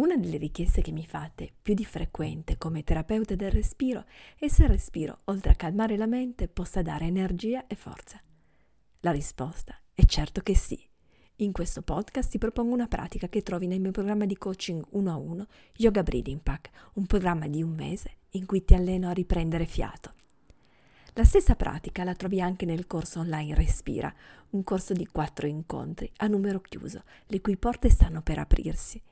Una delle richieste che mi fate più di frequente come terapeuta del respiro è se il respiro, oltre a calmare la mente, possa dare energia e forza. La risposta è certo che sì. In questo podcast ti propongo una pratica che trovi nel mio programma di coaching 1 a 1 Yoga Breathing Pack, un programma di un mese in cui ti alleno a riprendere fiato. La stessa pratica la trovi anche nel corso online Respira, un corso di quattro incontri a numero chiuso, le cui porte stanno per aprirsi.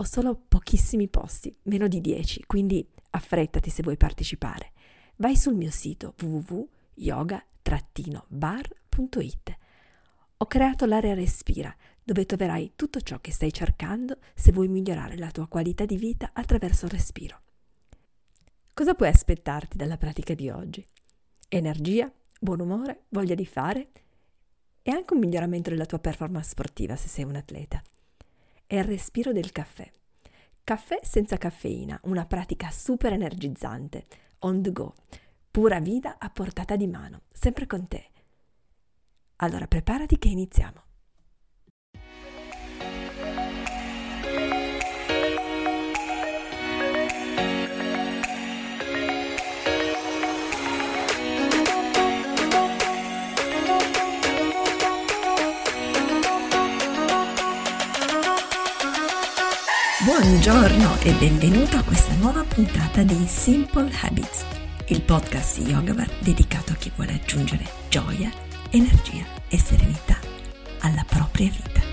Ho solo pochissimi posti, meno di 10, quindi affrettati se vuoi partecipare. Vai sul mio sito www.yoga-bar.it. Ho creato l'area Respira, dove troverai tutto ciò che stai cercando se vuoi migliorare la tua qualità di vita attraverso il respiro. Cosa puoi aspettarti dalla pratica di oggi? Energia, buon umore, voglia di fare e anche un miglioramento della tua performance sportiva se sei un atleta è il respiro del caffè. Caffè senza caffeina, una pratica super energizzante, on the go, pura vita a portata di mano, sempre con te. Allora preparati che iniziamo. Buongiorno e benvenuto a questa nuova puntata di Simple Habits, il podcast di Yogavar dedicato a chi vuole aggiungere gioia, energia e serenità alla propria vita.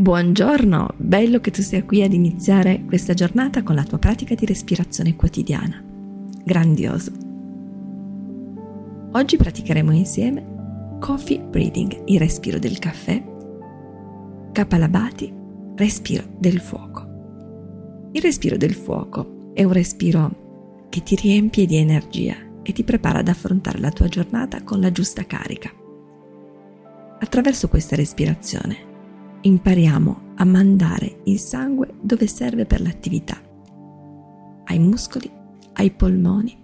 Buongiorno, bello che tu sia qui ad iniziare questa giornata con la tua pratica di respirazione quotidiana. Grandioso. Oggi praticheremo insieme Coffee Breathing, il respiro del caffè, Kapalabhati, respiro del fuoco. Il respiro del fuoco è un respiro che ti riempie di energia e ti prepara ad affrontare la tua giornata con la giusta carica. Attraverso questa respirazione impariamo a mandare il sangue dove serve per l'attività, ai muscoli, ai polmoni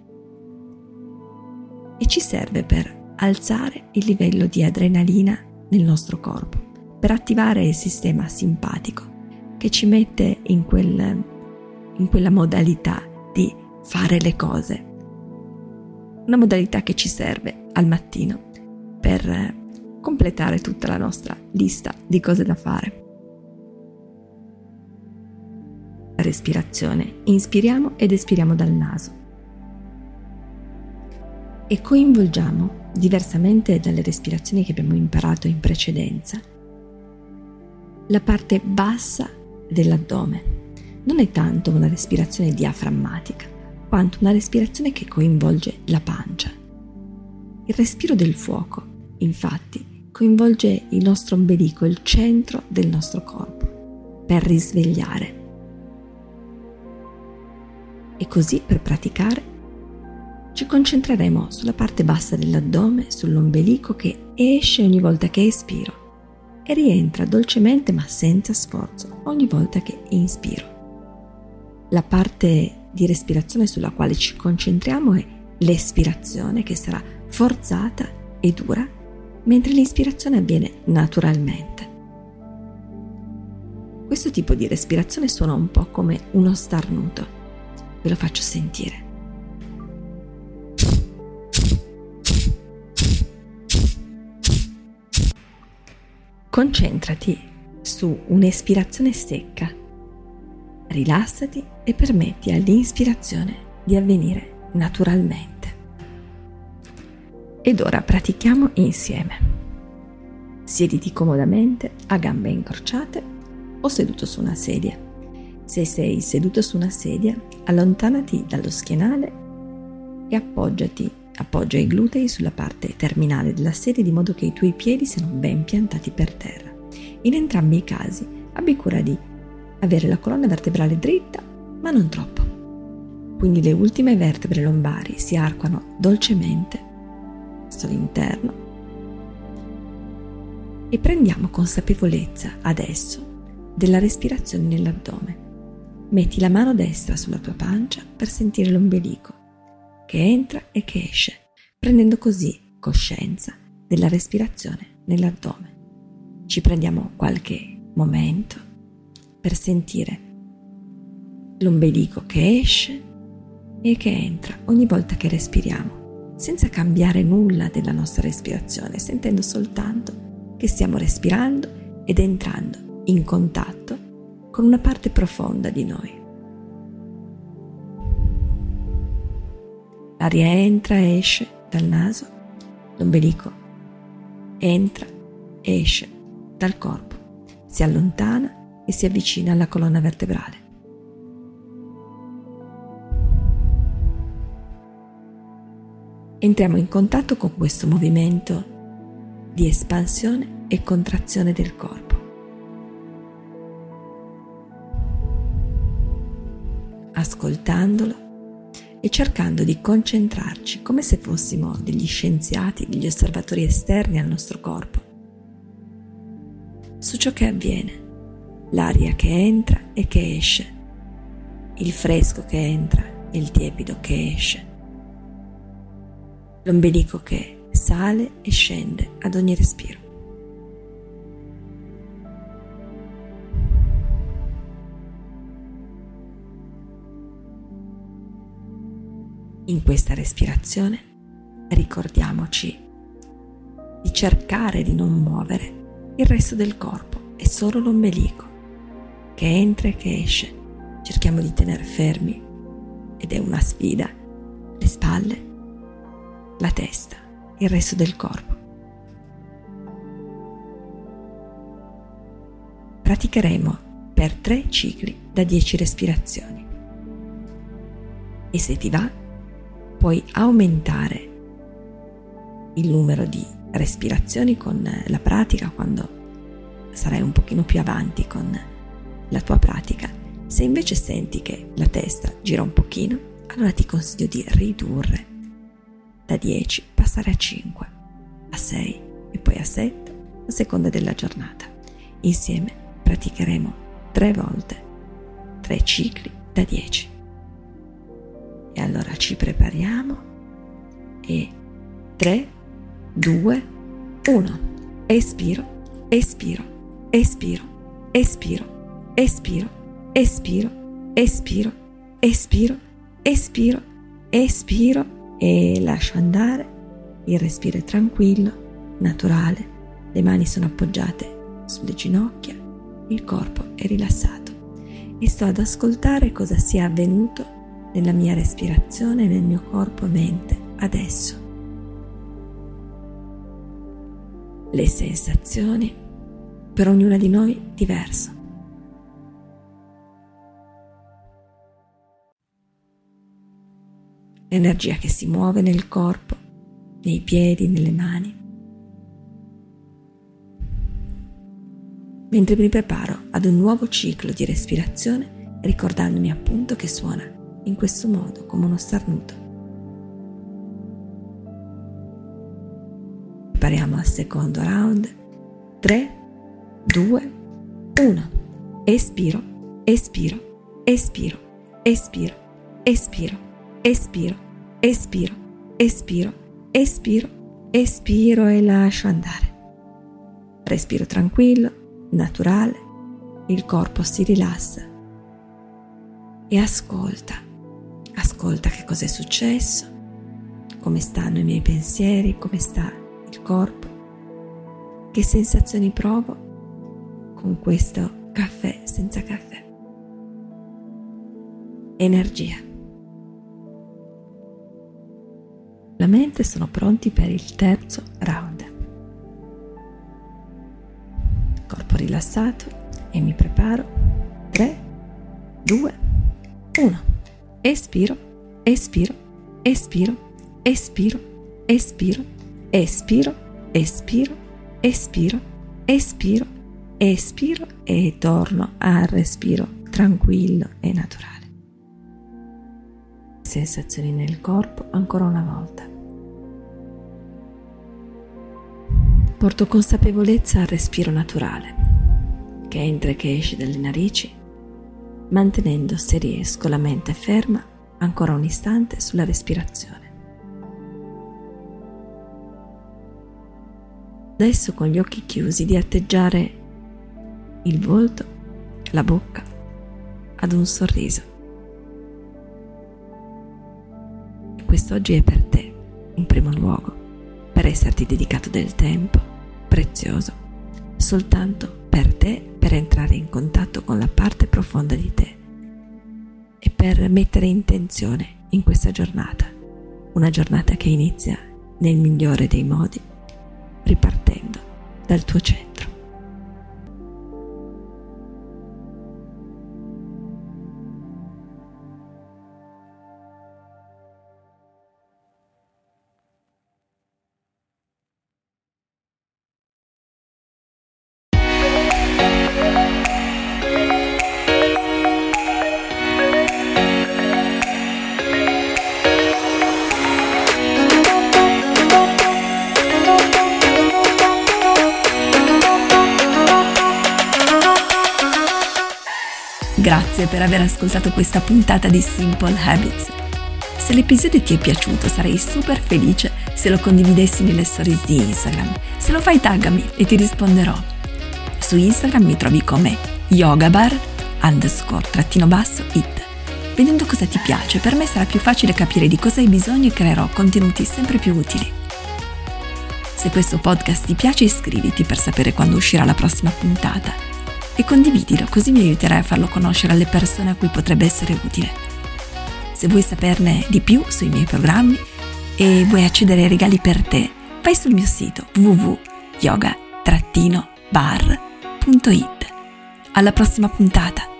e ci serve per alzare il livello di adrenalina nel nostro corpo, per attivare il sistema simpatico che ci mette in, quel, in quella modalità di fare le cose. Una modalità che ci serve al mattino per completare tutta la nostra lista di cose da fare. Respirazione. Inspiriamo ed espiriamo dal naso. E coinvolgiamo, diversamente dalle respirazioni che abbiamo imparato in precedenza, la parte bassa dell'addome. Non è tanto una respirazione diaframmatica, quanto una respirazione che coinvolge la pancia. Il respiro del fuoco, infatti, coinvolge il nostro ombelico, il centro del nostro corpo, per risvegliare. E così per praticare ci concentreremo sulla parte bassa dell'addome, sull'ombelico che esce ogni volta che espiro e rientra dolcemente ma senza sforzo ogni volta che inspiro. La parte di respirazione sulla quale ci concentriamo è l'espirazione che sarà forzata e dura mentre l'ispirazione avviene naturalmente. Questo tipo di respirazione suona un po' come uno starnuto. Ve lo faccio sentire. Concentrati su un'espirazione secca. Rilassati e permetti all'inspirazione di avvenire naturalmente. Ed ora pratichiamo insieme. Siediti comodamente a gambe incrociate o seduto su una sedia. Se sei seduto su una sedia, allontanati dallo schienale e appoggiati, appoggia i glutei sulla parte terminale della sedia di modo che i tuoi piedi siano ben piantati per terra. In entrambi i casi abbi cura di avere la colonna vertebrale dritta, ma non troppo. Quindi le ultime vertebre lombari si arcuano dolcemente verso l'interno e prendiamo consapevolezza adesso della respirazione nell'addome. Metti la mano destra sulla tua pancia per sentire l'ombelico che entra e che esce, prendendo così coscienza della respirazione nell'addome. Ci prendiamo qualche momento per sentire l'ombelico che esce e che entra ogni volta che respiriamo, senza cambiare nulla della nostra respirazione, sentendo soltanto che stiamo respirando ed entrando in contatto con una parte profonda di noi. L'aria entra e esce dal naso, l'ombelico entra e esce dal corpo, si allontana e si avvicina alla colonna vertebrale. Entriamo in contatto con questo movimento di espansione e contrazione del corpo. ascoltandolo e cercando di concentrarci come se fossimo degli scienziati, degli osservatori esterni al nostro corpo, su ciò che avviene, l'aria che entra e che esce, il fresco che entra e il tiepido che esce, l'ombelico che sale e scende ad ogni respiro. In questa respirazione ricordiamoci di cercare di non muovere il resto del corpo e solo l'ombelico che entra e che esce. Cerchiamo di tenere fermi ed è una sfida le spalle, la testa, il resto del corpo. Praticheremo per tre cicli da 10 respirazioni. E se ti va, puoi aumentare il numero di respirazioni con la pratica quando sarai un pochino più avanti con la tua pratica. Se invece senti che la testa gira un pochino, allora ti consiglio di ridurre da 10, passare a 5, a 6 e poi a 7 a seconda della giornata. Insieme praticheremo tre volte, tre cicli da 10. E allora ci prepariamo e 3, 2, 1. Espiro, espiro, espiro, espiro, espiro, espiro, espiro, espiro, espiro, espiro e lascio andare. Il respiro è tranquillo, naturale, le mani sono appoggiate sulle ginocchia, il corpo è rilassato e sto ad ascoltare cosa sia avvenuto nella mia respirazione, nel mio corpo e mente adesso. Le sensazioni per ognuna di noi diverso. L'energia che si muove nel corpo, nei piedi, nelle mani. Mentre mi preparo ad un nuovo ciclo di respirazione, ricordandomi appunto che suona in questo modo come uno starnuto. Prepariamo al secondo round. 3, 2, 1. Espiro, espiro, espiro, espiro, espiro, espiro, espiro, espiro, espiro, espiro e lascio andare. Respiro tranquillo, naturale, il corpo si rilassa e ascolta ascolta che cosa è successo, come stanno i miei pensieri, come sta il corpo, che sensazioni provo con questo caffè senza caffè. Energia. La mente sono pronti per il terzo round. Corpo rilassato e mi preparo. 3, 2, 1. Espiro, espiro, espiro, espiro, espiro, espiro, espiro, espiro, espiro, espiro e torno al respiro tranquillo e naturale. Sensazioni nel corpo ancora una volta. Porto consapevolezza al respiro naturale che entra e che esce dalle narici mantenendo se riesco la mente ferma ancora un istante sulla respirazione. Adesso con gli occhi chiusi di atteggiare il volto, la bocca ad un sorriso. Quest'oggi è per te, in primo luogo, per esserti dedicato del tempo prezioso, soltanto per te, per entrare in contatto con la parte profonda di te e per mettere intenzione in questa giornata, una giornata che inizia nel migliore dei modi, ripartendo dal tuo centro. Grazie per aver ascoltato questa puntata di Simple Habits. Se l'episodio ti è piaciuto sarei super felice se lo condividessi nelle stories di Instagram. Se lo fai taggami e ti risponderò. Su Instagram mi trovi come yogabar underscore trattino basso it. Vedendo cosa ti piace, per me sarà più facile capire di cosa hai bisogno e creerò contenuti sempre più utili. Se questo podcast ti piace iscriviti per sapere quando uscirà la prossima puntata e condividilo così mi aiuterai a farlo conoscere alle persone a cui potrebbe essere utile. Se vuoi saperne di più sui miei programmi e vuoi accedere ai regali per te, vai sul mio sito www.yoga-bar.it. Alla prossima puntata!